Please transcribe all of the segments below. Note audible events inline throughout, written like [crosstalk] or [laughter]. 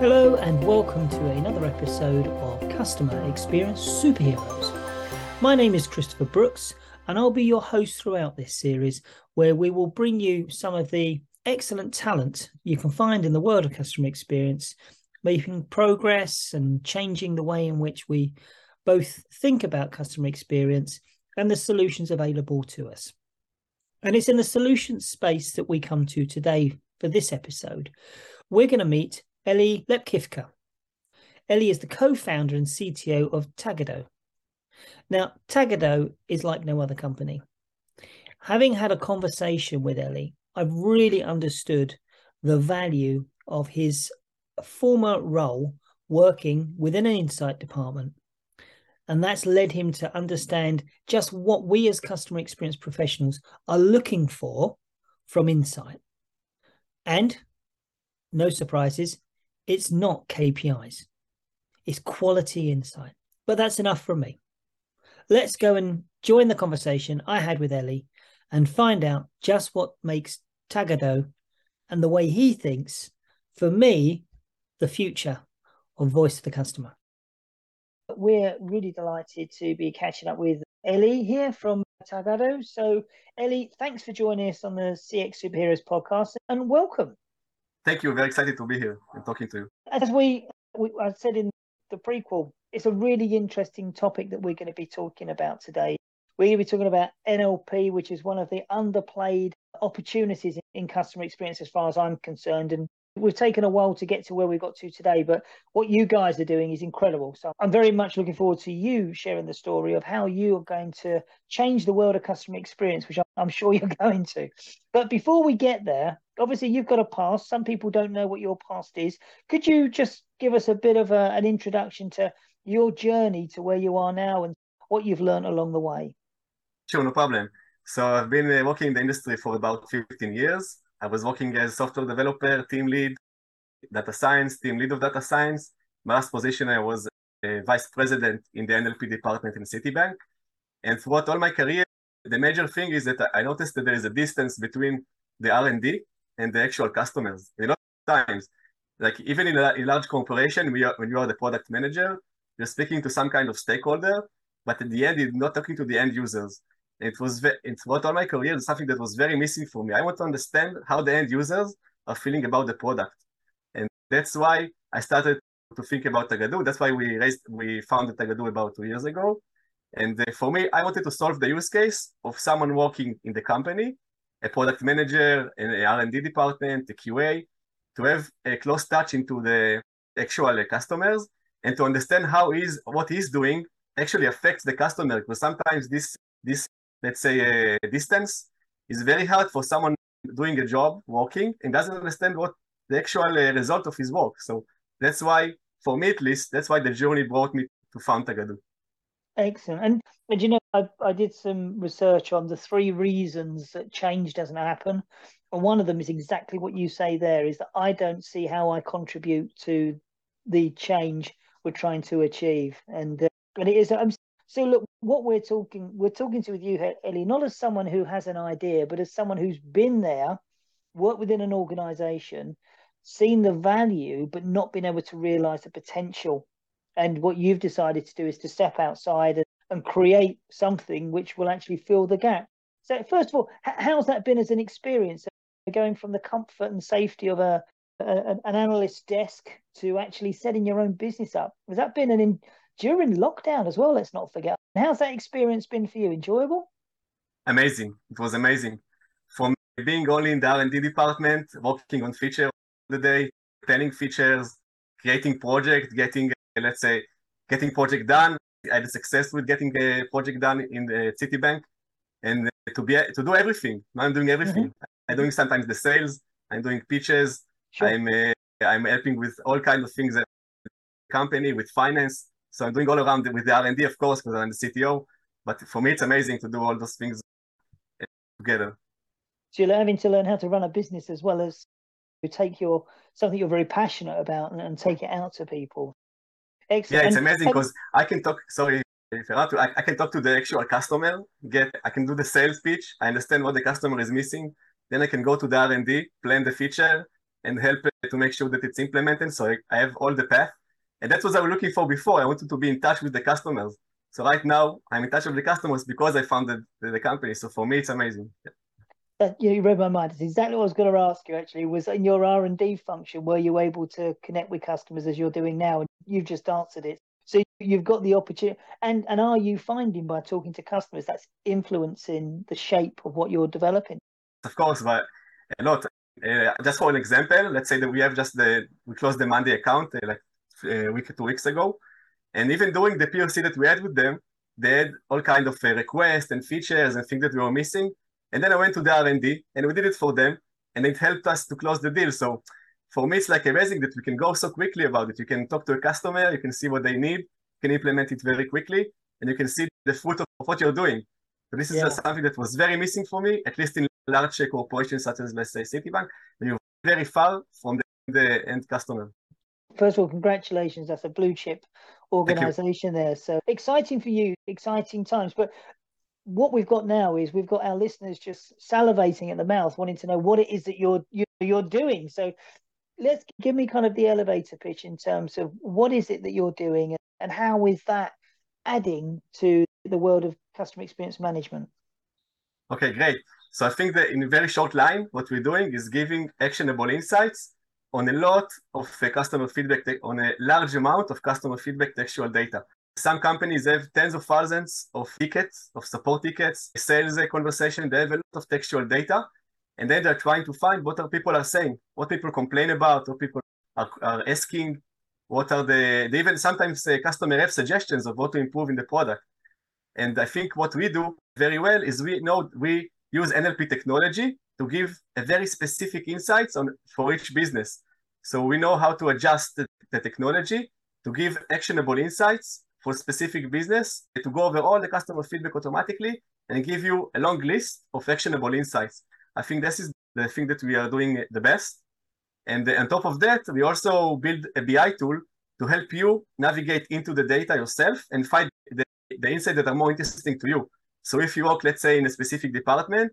Hello, and welcome to another episode of Customer Experience Superheroes. My name is Christopher Brooks, and I'll be your host throughout this series, where we will bring you some of the excellent talent you can find in the world of customer experience, making progress and changing the way in which we both think about customer experience and the solutions available to us. And it's in the solutions space that we come to today for this episode. We're going to meet Eli Lepkivka. Eli is the co founder and CTO of Tagado. Now, Tagado is like no other company. Having had a conversation with Eli, I've really understood the value of his former role working within an insight department and that's led him to understand just what we as customer experience professionals are looking for from insight. And no surprises, it's not KPIs, it's quality insight. But that's enough from me. Let's go and join the conversation I had with Ellie and find out just what makes Tagado and the way he thinks, for me, the future of voice of the customer. We're really delighted to be catching up with Ellie here from Tagado. So, Ellie, thanks for joining us on the CX Superheroes podcast and welcome. Thank you. Very excited to be here and talking to you. As we, we I said in the prequel, it's a really interesting topic that we're going to be talking about today. We're going to be talking about NLP, which is one of the underplayed opportunities in customer experience, as far as I'm concerned. And We've taken a while to get to where we got to today, but what you guys are doing is incredible. So I'm very much looking forward to you sharing the story of how you are going to change the world of customer experience, which I'm sure [laughs] you're going to. But before we get there, obviously you've got a past. Some people don't know what your past is. Could you just give us a bit of a, an introduction to your journey to where you are now and what you've learned along the way? Sure, no problem. So I've been uh, working in the industry for about 15 years. I was working as a software developer, team lead, data science, team lead of data science. My last position, I was a vice president in the NLP department in Citibank. And throughout all my career, the major thing is that I noticed that there is a distance between the R&D and the actual customers. A lot of times, like even in a, in large corporation, we are, when you are the product manager, you're speaking to some kind of stakeholder, but at the end, you're not talking to the end users. It was it throughout all my career is something that was very missing for me. I want to understand how the end users are feeling about the product, and that's why I started to think about Tagado. That's why we raised we founded Tagado about two years ago. And uh, for me, I wanted to solve the use case of someone working in the company, a product manager, an R&D department, a QA, to have a close touch into the actual customers and to understand how is what he's doing actually affects the customer because sometimes this this let's say, a distance is very hard for someone doing a job, working, and doesn't understand what the actual uh, result of his work. So that's why, for me at least, that's why the journey brought me to found. Excellent. And, and you know, I, I did some research on the three reasons that change doesn't happen. And one of them is exactly what you say there is that I don't see how I contribute to the change we're trying to achieve. And, uh, and it is, I'm so look, what we're talking, we're talking to with you, Ellie, not as someone who has an idea, but as someone who's been there, worked within an organization, seen the value, but not been able to realize the potential. And what you've decided to do is to step outside and, and create something which will actually fill the gap. So, first of all, how's that been as an experience? Going from the comfort and safety of a, a an analyst desk to actually setting your own business up. Has that been an in, during lockdown as well. Let's not forget. How's that experience been for you? Enjoyable? Amazing. It was amazing. From being only in the R&D department, working on feature the day, planning features, creating project, getting uh, let's say getting project done. I had success with getting a project done in the Citibank, and uh, to be to do everything. I'm doing everything. Mm-hmm. I'm doing sometimes the sales. I'm doing pitches. Sure. I'm uh, I'm helping with all kinds of things at the company with finance. So I'm doing all around with the R&D, of course, because I'm the CTO. But for me, it's amazing to do all those things together. So you're having to learn how to run a business as well as to take your something you're very passionate about and, and take it out to people. Excellent. Yeah, it's amazing because I can talk. Sorry, if I, to, I, can talk to the actual customer. Get I can do the sales pitch. I understand what the customer is missing. Then I can go to the R&D, plan the feature, and help to make sure that it's implemented. So I, I have all the path. And that's what I was looking for before. I wanted to be in touch with the customers. So right now I'm in touch with the customers because I founded the, the company. So for me, it's amazing. Yeah. Uh, you read my mind. It's exactly what I was going to ask you. Actually, was in your R and D function, were you able to connect with customers as you're doing now? And you've just answered it. So you've got the opportunity, and and are you finding by talking to customers that's influencing the shape of what you're developing? Of course, but a lot. Uh, just for an example, let's say that we have just the we closed the Monday account uh, like a week two weeks ago, and even during the POC that we had with them, they had all kind of uh, requests and features and things that we were missing. And then I went to the R&D and we did it for them, and it helped us to close the deal. So for me, it's like amazing that we can go so quickly about it. You can talk to a customer, you can see what they need, you can implement it very quickly, and you can see the fruit of what you're doing. So this is yeah. something that was very missing for me, at least in large corporations such as, let's say, Citibank, and you're very far from the, the end customer. First of all, congratulations. That's a blue chip organization there. So exciting for you, exciting times. But what we've got now is we've got our listeners just salivating at the mouth, wanting to know what it is that you're you're doing. So let's give me kind of the elevator pitch in terms of what is it that you're doing and how is that adding to the world of customer experience management? Okay, great. So I think that in a very short line, what we're doing is giving actionable insights on a lot of uh, customer feedback, on a large amount of customer feedback textual data. Some companies have tens of thousands of tickets, of support tickets, sales conversation, they have a lot of textual data, and then they're trying to find what are people are saying, what people complain about, what people are, are asking, what are the, they even sometimes say customer have suggestions of what to improve in the product. And I think what we do very well is we know we use NLP technology to give a very specific insights on for each business. So we know how to adjust the, the technology to give actionable insights for specific business to go over all the customer feedback automatically and give you a long list of actionable insights. I think this is the thing that we are doing the best. And on top of that, we also build a BI tool to help you navigate into the data yourself and find the, the insights that are more interesting to you. So if you work, let's say, in a specific department,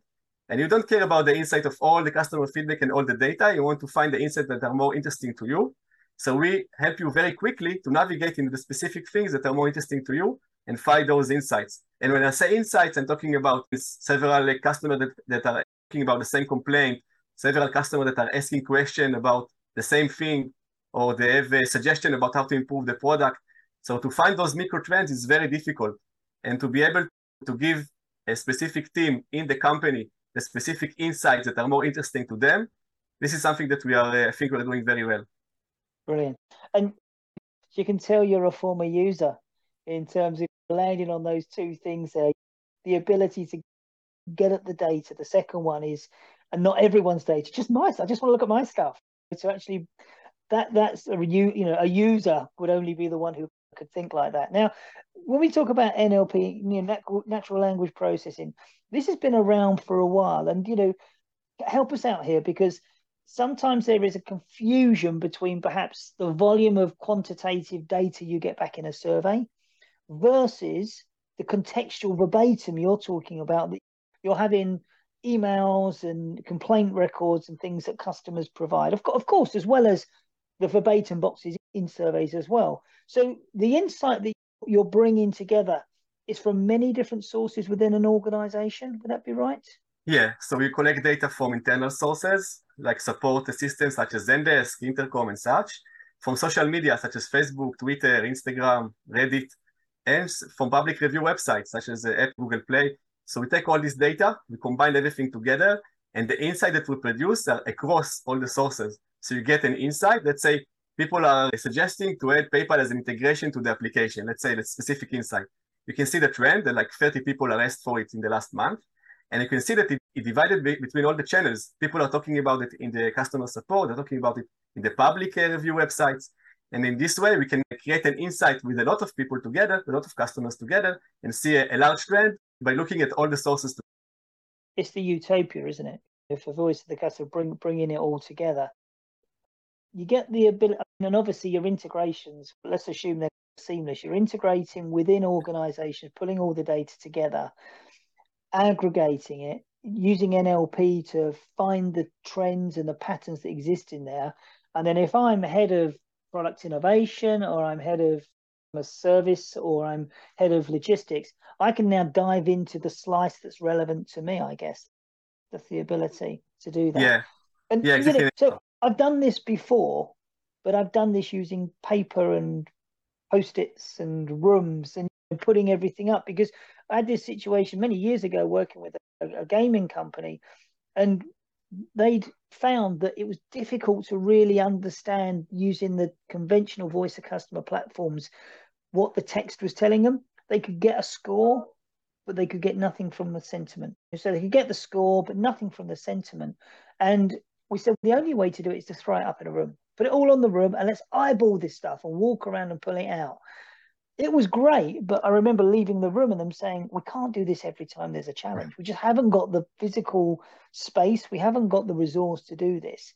and you don't care about the insight of all the customer feedback and all the data, you want to find the insights that are more interesting to you, so we help you very quickly to navigate into the specific things that are more interesting to you and find those insights. And when I say insights, I'm talking about several customers that, that are talking about the same complaint, several customers that are asking questions about the same thing, or they have a suggestion about how to improve the product. So to find those micro trends is very difficult. And to be able to give a specific team in the company the specific insights that are more interesting to them, this is something that we are, uh, I think, we're doing very well. Brilliant. And you can tell you're a former user in terms of landing on those two things there. The ability to get at the data. The second one is, and not everyone's data, just my I just want to look at my stuff. So actually, that that's a you know a user would only be the one who could think like that. Now, when we talk about NLP, you know, natural language processing, this has been around for a while, and you know, help us out here because sometimes there is a confusion between perhaps the volume of quantitative data you get back in a survey versus the contextual verbatim you're talking about that you're having emails and complaint records and things that customers provide. Of, of course as well as the verbatim boxes in surveys as well. So the insight that you're bringing together is from many different sources within an organization would that be right yeah so we collect data from internal sources like support systems such as Zendesk, Intercom, and such, from social media such as Facebook, Twitter, Instagram, Reddit, and from public review websites such as uh, Google Play. So we take all this data, we combine everything together, and the insight that we produce are across all the sources. So you get an insight. Let's say people are suggesting to add PayPal as an integration to the application. Let's say the specific insight. You can see the trend that like 30 people asked for it in the last month. And you can see that it, it divided be, between all the channels. People are talking about it in the customer support, they're talking about it in the public review websites. And in this way, we can create an insight with a lot of people together, a lot of customers together, and see a, a large trend by looking at all the sources. It's the utopia, isn't it? If a voice of the customer bring, bringing it all together, you get the ability, and obviously your integrations, let's assume they're seamless. You're integrating within organizations, pulling all the data together aggregating it, using NLP to find the trends and the patterns that exist in there. And then if I'm head of product innovation or I'm head of a service or I'm head of logistics, I can now dive into the slice that's relevant to me, I guess. That's the ability to do that. Yeah. And yeah, exactly. you know, so I've done this before, but I've done this using paper and post-its and rooms and putting everything up because I had this situation many years ago working with a, a gaming company and they'd found that it was difficult to really understand using the conventional voice of customer platforms what the text was telling them. They could get a score, but they could get nothing from the sentiment. So they could get the score, but nothing from the sentiment. And we said the only way to do it is to throw it up in a room, put it all on the room, and let's eyeball this stuff and walk around and pull it out. It was great, but I remember leaving the room and them saying, We can't do this every time there's a challenge. We just haven't got the physical space, we haven't got the resource to do this.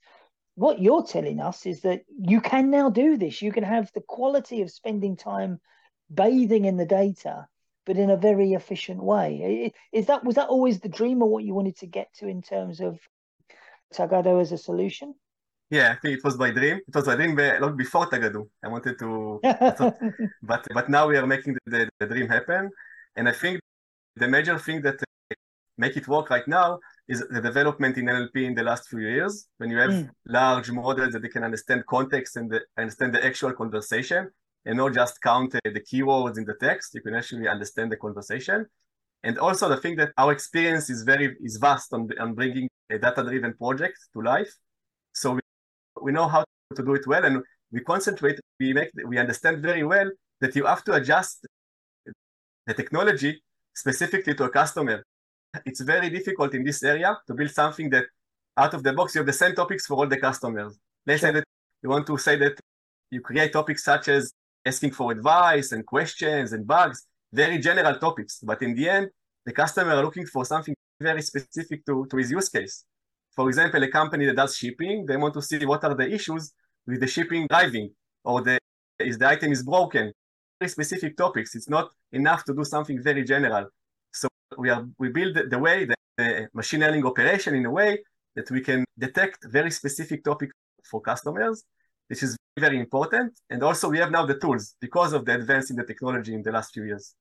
What you're telling us is that you can now do this. You can have the quality of spending time bathing in the data but in a very efficient way. Is that was that always the dream or what you wanted to get to in terms of Tagado as a solution? Yeah, I think it was my dream. It was my dream long before Tagado. I wanted to, [laughs] but but now we are making the, the, the, dream happen. And I think the major thing that uh, make it work right now is the development in NLP in the last few years. When you have mm. large models that they can understand context and the, understand the actual conversation, and not just count uh, the keywords in the text. You can actually understand the conversation. And also the thing that our experience is very is vast on, on bringing a data-driven project to life. So we, we know how to do it well and we concentrate, we make we understand very well that you have to adjust the technology specifically to a customer. It's very difficult in this area to build something that out of the box you have the same topics for all the customers. Let's say that you want to say that you create topics such as asking for advice and questions and bugs, very general topics. But in the end, the customer are looking for something very specific to, to his use case. For example, a company that does shipping, they want to see what are the issues with the shipping driving or the is the item is broken. Very specific topics. It's not enough to do something very general. So we are we build the, way the, the machine learning operation in a way that we can detect very specific topic for customers which is very important. And also we have now the tools because of the advance in the technology in the last few years.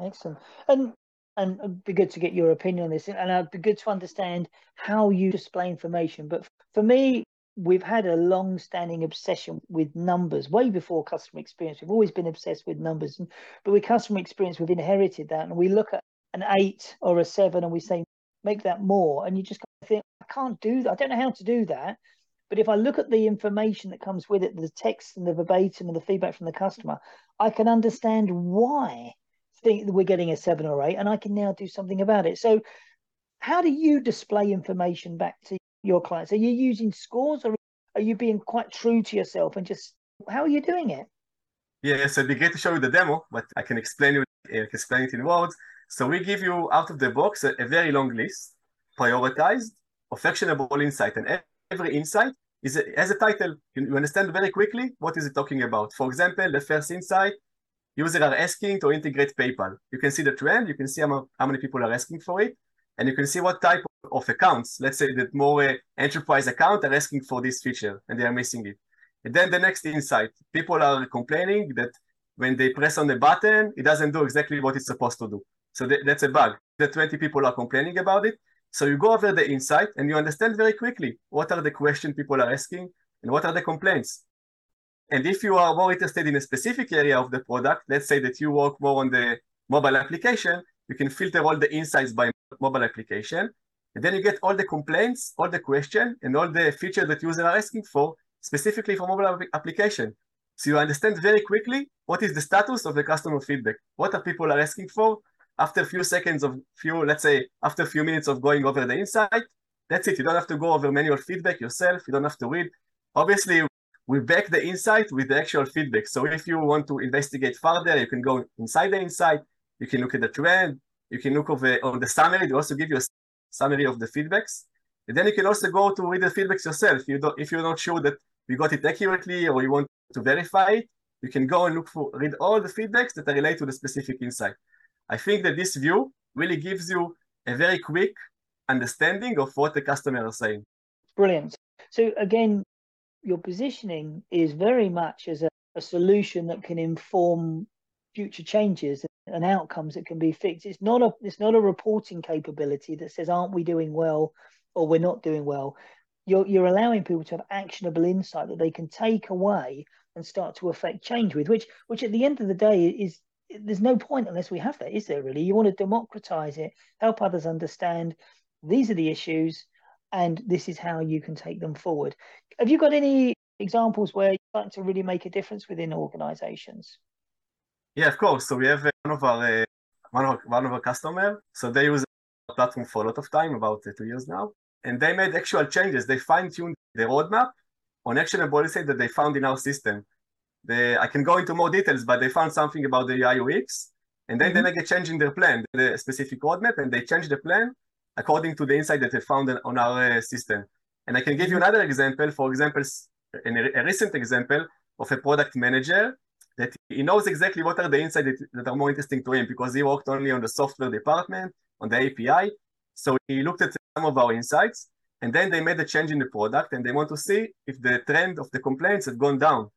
Excellent. And and it'd be good to get your opinion on this. And it'd be good to understand how you display information. But for me, we've had a long-standing obsession with numbers way before customer experience. We've always been obsessed with numbers, but with customer experience, we've inherited that, and we look at an eight or a seven, and we say make that more, and you just think I can't do that. I don't know how to do that. But if I look at the information that comes with it, the text and the verbatim and the feedback from the customer, I can understand why think we're getting a seven or eight, and I can now do something about it. So, how do you display information back to your clients? Are you using scores, or are you being quite true to yourself and just how are you doing it? Yes, it'd be great to show you the demo, but I can explain it. I can explain it in words. So we give you out of the box a, a very long list, prioritized of actionable insight, and every insight is a, has a title. You, you understand very quickly what is it talking about. For example, the first insight, users are asking to integrate PayPal. You can see the trend, you can see how, many people are asking for it, and you can see what type of accounts. Let's say that more uh, enterprise account are asking for this feature and they are missing it. And then the next insight, people are complaining that when they press on the button, it doesn't do exactly what it's supposed to do. So th- that's a bug. The 20 people are complaining about it. So you go over the insight and you understand very quickly what are the questions people are asking and what are the complaints. And if you are more interested in a specific area of the product, let's say that you work more on the mobile application, you can filter all the insights by mobile application. And then you get all the complaints, all the questions, and all the features that users are asking for specifically for mobile application. So you understand very quickly what is the status of the customer feedback. What are people are asking for? after a few seconds of few, let's say after a few minutes of going over the insight, that's it. You don't have to go over manual feedback yourself. You don't have to read. Obviously, we back the insight with the actual feedback. So if you want to investigate further, you can go inside the insight. You can look at the trend. You can look over on the summary. They also give you a summary of the feedbacks. And then you can also go to read the feedbacks yourself. You don't, if you're not sure that you got it accurately or you want to verify it, you can go and look for read all the feedbacks that are related to the specific insight. I think that this view really gives you a very quick understanding of what the customer is saying. Brilliant. So again, your positioning is very much as a, a solution that can inform future changes and outcomes that can be fixed. It's not a it's not a reporting capability that says aren't we doing well or we're not doing well. You're you're allowing people to have actionable insight that they can take away and start to affect change with, which which at the end of the day is there's no point unless we have that, is there really? You want to democratize it, help others understand these are the issues, and this is how you can take them forward. Have you got any examples where you like to really make a difference within organizations? Yeah, of course. So we have uh, one of our uh, one of our, one of our customer. So they use our platform for a lot of time, about uh, two years now, and they made actual changes. They fine tuned the roadmap on action and policy that they found in our system. They, I can go into more details, but they found something about the UX, and then mm-hmm. they make a change in their plan, the specific roadmap, and they change the plan according to the insight that they found on our uh, system. And I can give you another example. For example, a recent example of a product manager that he knows exactly what are the insights that, that are more interesting to him because he worked only on the software department, on the API. So he looked at some of our insights and then they made a change in the product and they want to see if the trend of the complaints have gone down.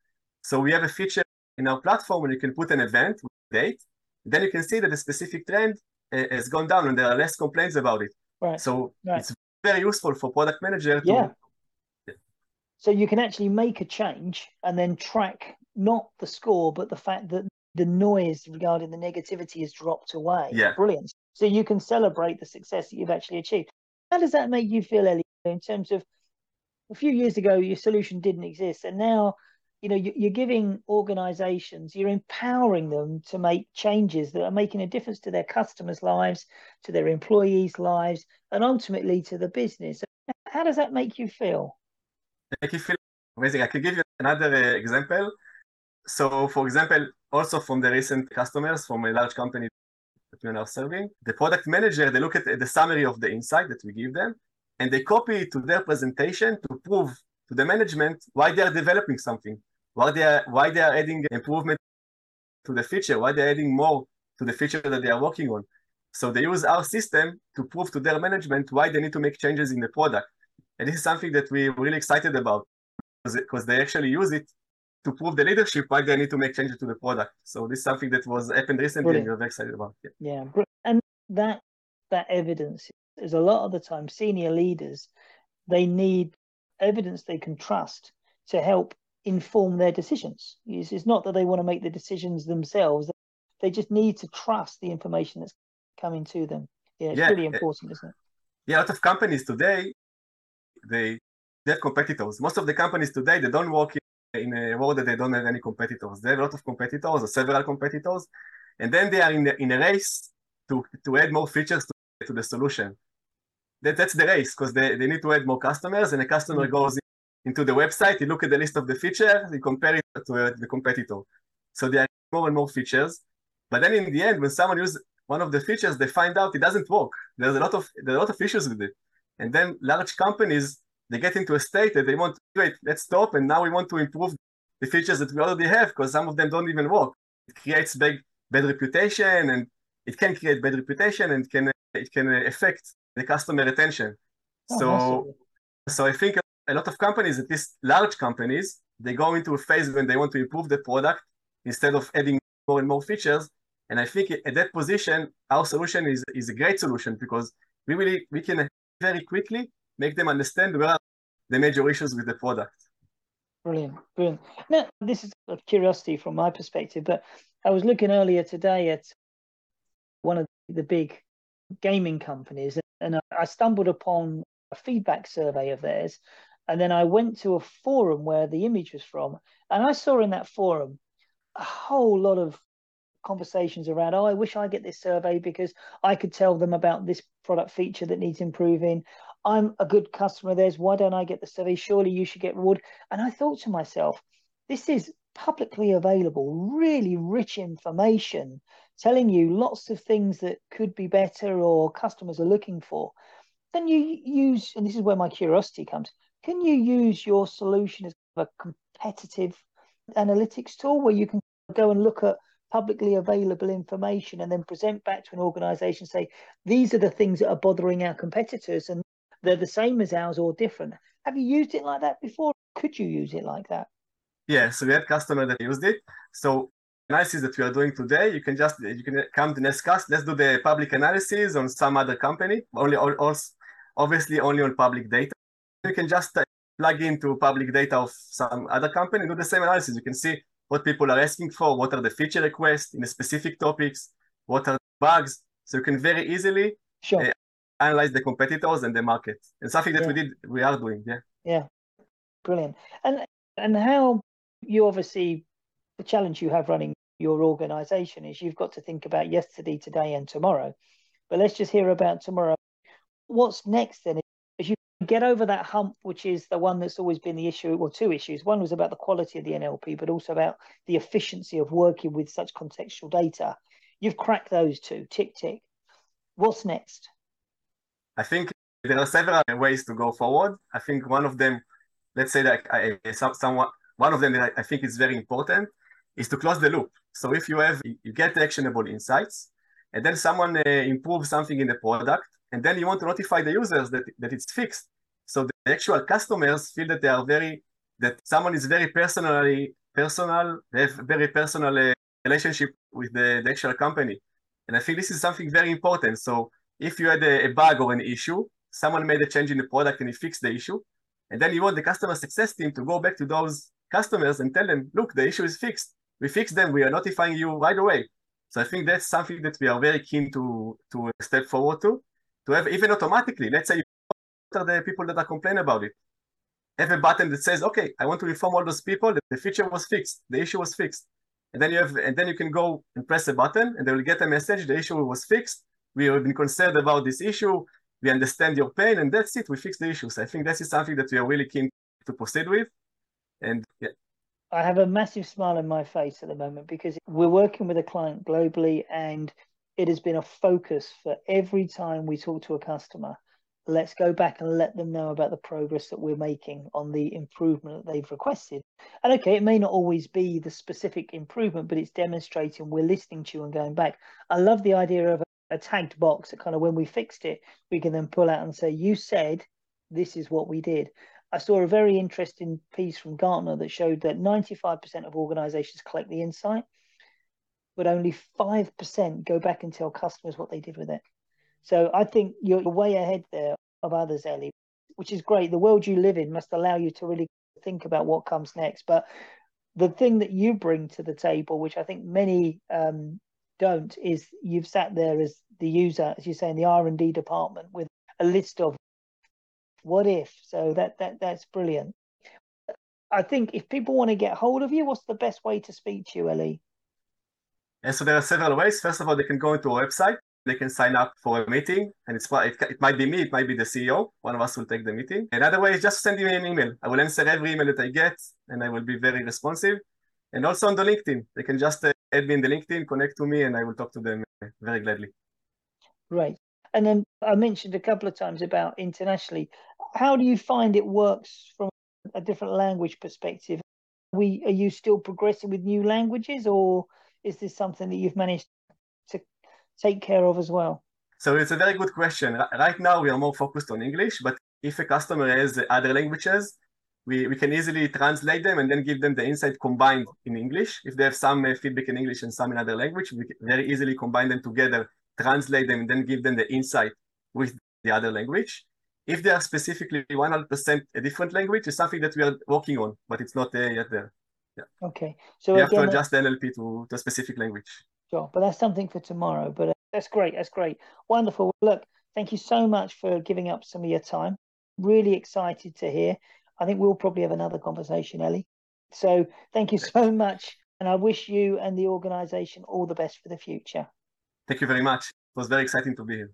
So we have a feature in our platform where you can put an event with date, then you can see that the specific trend uh, has gone down and there are less complaints about it. Right. So right. it's very useful for product manager to yeah. So you can actually make a change and then track not the score, but the fact that the noise regarding the negativity has dropped away. Yeah. Brilliant. So you can celebrate the success that you've actually achieved. How does that make you feel, Ellie, in terms of a few years ago, your solution didn't exist, and now you know you're giving organizations you're empowering them to make changes that are making a difference to their customers lives to their employees lives and ultimately to the business. How does that make you feel? Make you feel amazing. I can give you another example. So for example, also from the recent customers from a large company that we are now serving, the product manager, they look at the summary of the insight that we give them, and they copy it to their presentation to prove to the management why they are developing something, why they are, why they are adding improvement to the feature, why they're adding more to the feature that they are working on. So they use our system to prove to their management why they need to make changes in the product. And this is something that we're really excited about because they actually use it to prove the leadership why they need to make changes to the product. So this is something that was happened recently Brilliant. and we're very excited about. Yeah. yeah. And that that evidence is a lot of the time senior leaders, they need evidence they can trust to help inform their decisions. It's, it's not that they want to make the decisions themselves. They just need to trust the information that's coming to them. Yeah, it's yeah. really important, isn't it? Yeah, a lot of companies today, they they have competitors. Most of the companies today, they don't work in in a world that they don't have any competitors. They have a lot of competitors or several competitors, and then they are in, the, in a race to, to add more features to, to the solution. That, that's the race because they, they need to add more customers, and a customer mm-hmm. goes into the website, he look at the list of the features, he compare it to uh, the competitor. So there are more and more features, but then in the end, when someone uses one of the features, they find out it doesn't work. There's a lot of there are a lot of issues with it, and then large companies they get into a state that they want to wait, let's stop, and now we want to improve the features that we already have because some of them don't even work. It creates bad, bad reputation, and it can create bad reputation, and can it can affect the customer retention. Oh, so, so I think a lot of companies, at least large companies, they go into a phase when they want to improve the product instead of adding more and more features. And I think at that position, our solution is, is a great solution because we really we can very quickly make them understand where the major issues with the product. Brilliant, brilliant. Now, this is a curiosity from my perspective, but I was looking earlier today at one of the big gaming companies, and I stumbled upon a feedback survey of theirs. And then I went to a forum where the image was from, and I saw in that forum a whole lot of conversations around, oh, I wish I get this survey because I could tell them about this product feature that needs improving. I'm a good customer of theirs. Why don't I get the survey? Surely you should get reward. And I thought to myself, this is publicly available, really rich information telling you lots of things that could be better or customers are looking for. Then you use, and this is where my curiosity comes, can you use your solution as a competitive analytics tool where you can go and look at publicly available information and then present back to an organization say these are the things that are bothering our competitors and they're the same as ours or different have you used it like that before? Could you use it like that? Yeah so we had customer that used it. So analysis that we are doing today. You can just you can come to Nextcast let's do the public analysis on some other company only also obviously only on public data you can just uh, plug into public data of some other company do the same analysis you can see what people are asking for, what are the feature requests in the specific topics, what are bugs. So you can very easily sure. uh, analyze the competitors and the market. And something that yeah. we did, we are doing. Yeah. Yeah. Brilliant. And and how you obviously the challenge you have running your organization is you've got to think about yesterday, today, and tomorrow. But let's just hear about tomorrow. What's next then? Get over that hump, which is the one that's always been the issue, or two issues. One was about the quality of the NLP, but also about the efficiency of working with such contextual data. You've cracked those two, tick, tick. What's next? I think there are several ways to go forward. I think one of them, let's say that I, somewhat, one of them that I think is very important is to close the loop. So if you have, you get actionable insights, and then someone uh, improves something in the product, and then you want to notify the users that, that it's fixed. So the actual customers feel that they are very, that someone is very personally, personal, they have very personal uh, relationship with the, the, actual company. And I think this is something very important. So if you had a, a bug or an issue, someone made a change in the product and he fixed the issue, and then you want the customer success team to go back to those customers and tell them, look, the issue is fixed. We fixed them. We are notifying you right away. So I think that's something that we are very keen to to step forward to to have even automatically, let's say what are the people that are complaining about it? Have a button that says, okay, I want to inform all those people that the feature was fixed, the issue was fixed. And then you have and then you can go and press a button and they will get a message, the issue was fixed. We have been concerned about this issue. We understand your pain, and that's it. We fix the issues. I think this is something that we are really keen to proceed with. And yeah. I have a massive smile on my face at the moment because we're working with a client globally and it has been a focus for every time we talk to a customer. Let's go back and let them know about the progress that we're making on the improvement that they've requested. And okay, it may not always be the specific improvement, but it's demonstrating we're listening to you and going back. I love the idea of a, tagged box that kind of when we fixed it, we can then pull out and say, You said this is what we did. I saw a very interesting piece from Gartner that showed that 95% of organizations collect the insight but only 5% go back and tell customers what they did with it. So I think you're way ahead there of others, Ellie, which is great. The world you live in must allow you to really think about what comes next. But the thing that you bring to the table, which I think many um, don't, is you've sat there as the user, as you say, in the R and D department with a list of what if. So that that that's brilliant. I think if people want to get hold of you, what's the best way to speak to you, Ellie? And so there are several ways. First of all, they can go into our website. They can sign up for a meeting, and it's it, it might be me, it might be the CEO. One of us will take the meeting. Another way is just send me an email. I will answer every email that I get, and I will be very responsive. And also on the LinkedIn, they can just uh, add me in the LinkedIn, connect to me, and I will talk to them uh, very gladly. Right. And then I mentioned a couple of times about internationally. How do you find it works from a different language perspective? We are you still progressing with new languages, or is this something that you've managed to take care of as well? So it's a very good question. Right now, we are more focused on English, but if a customer has other languages, we, we can easily translate them and then give them the insight combined in English. If they have some uh, feedback in English and some in other language, we very easily combine them together, translate them, and then give them the insight with the other language. If they are specifically 100% a different language, it's something that we are working on, but it's not uh, yet there. Yeah. Okay. So you again, have to adjust the NLP to the specific language. Sure, but that's something for tomorrow. But uh, that's great. That's great. Wonderful. Look, thank you so much for giving up some of your time. Really excited to hear. I think we'll probably have another conversation, Ellie. So thank you so much. And I wish you and the organization all the best for the future. Thank you very much. It was very exciting to be here.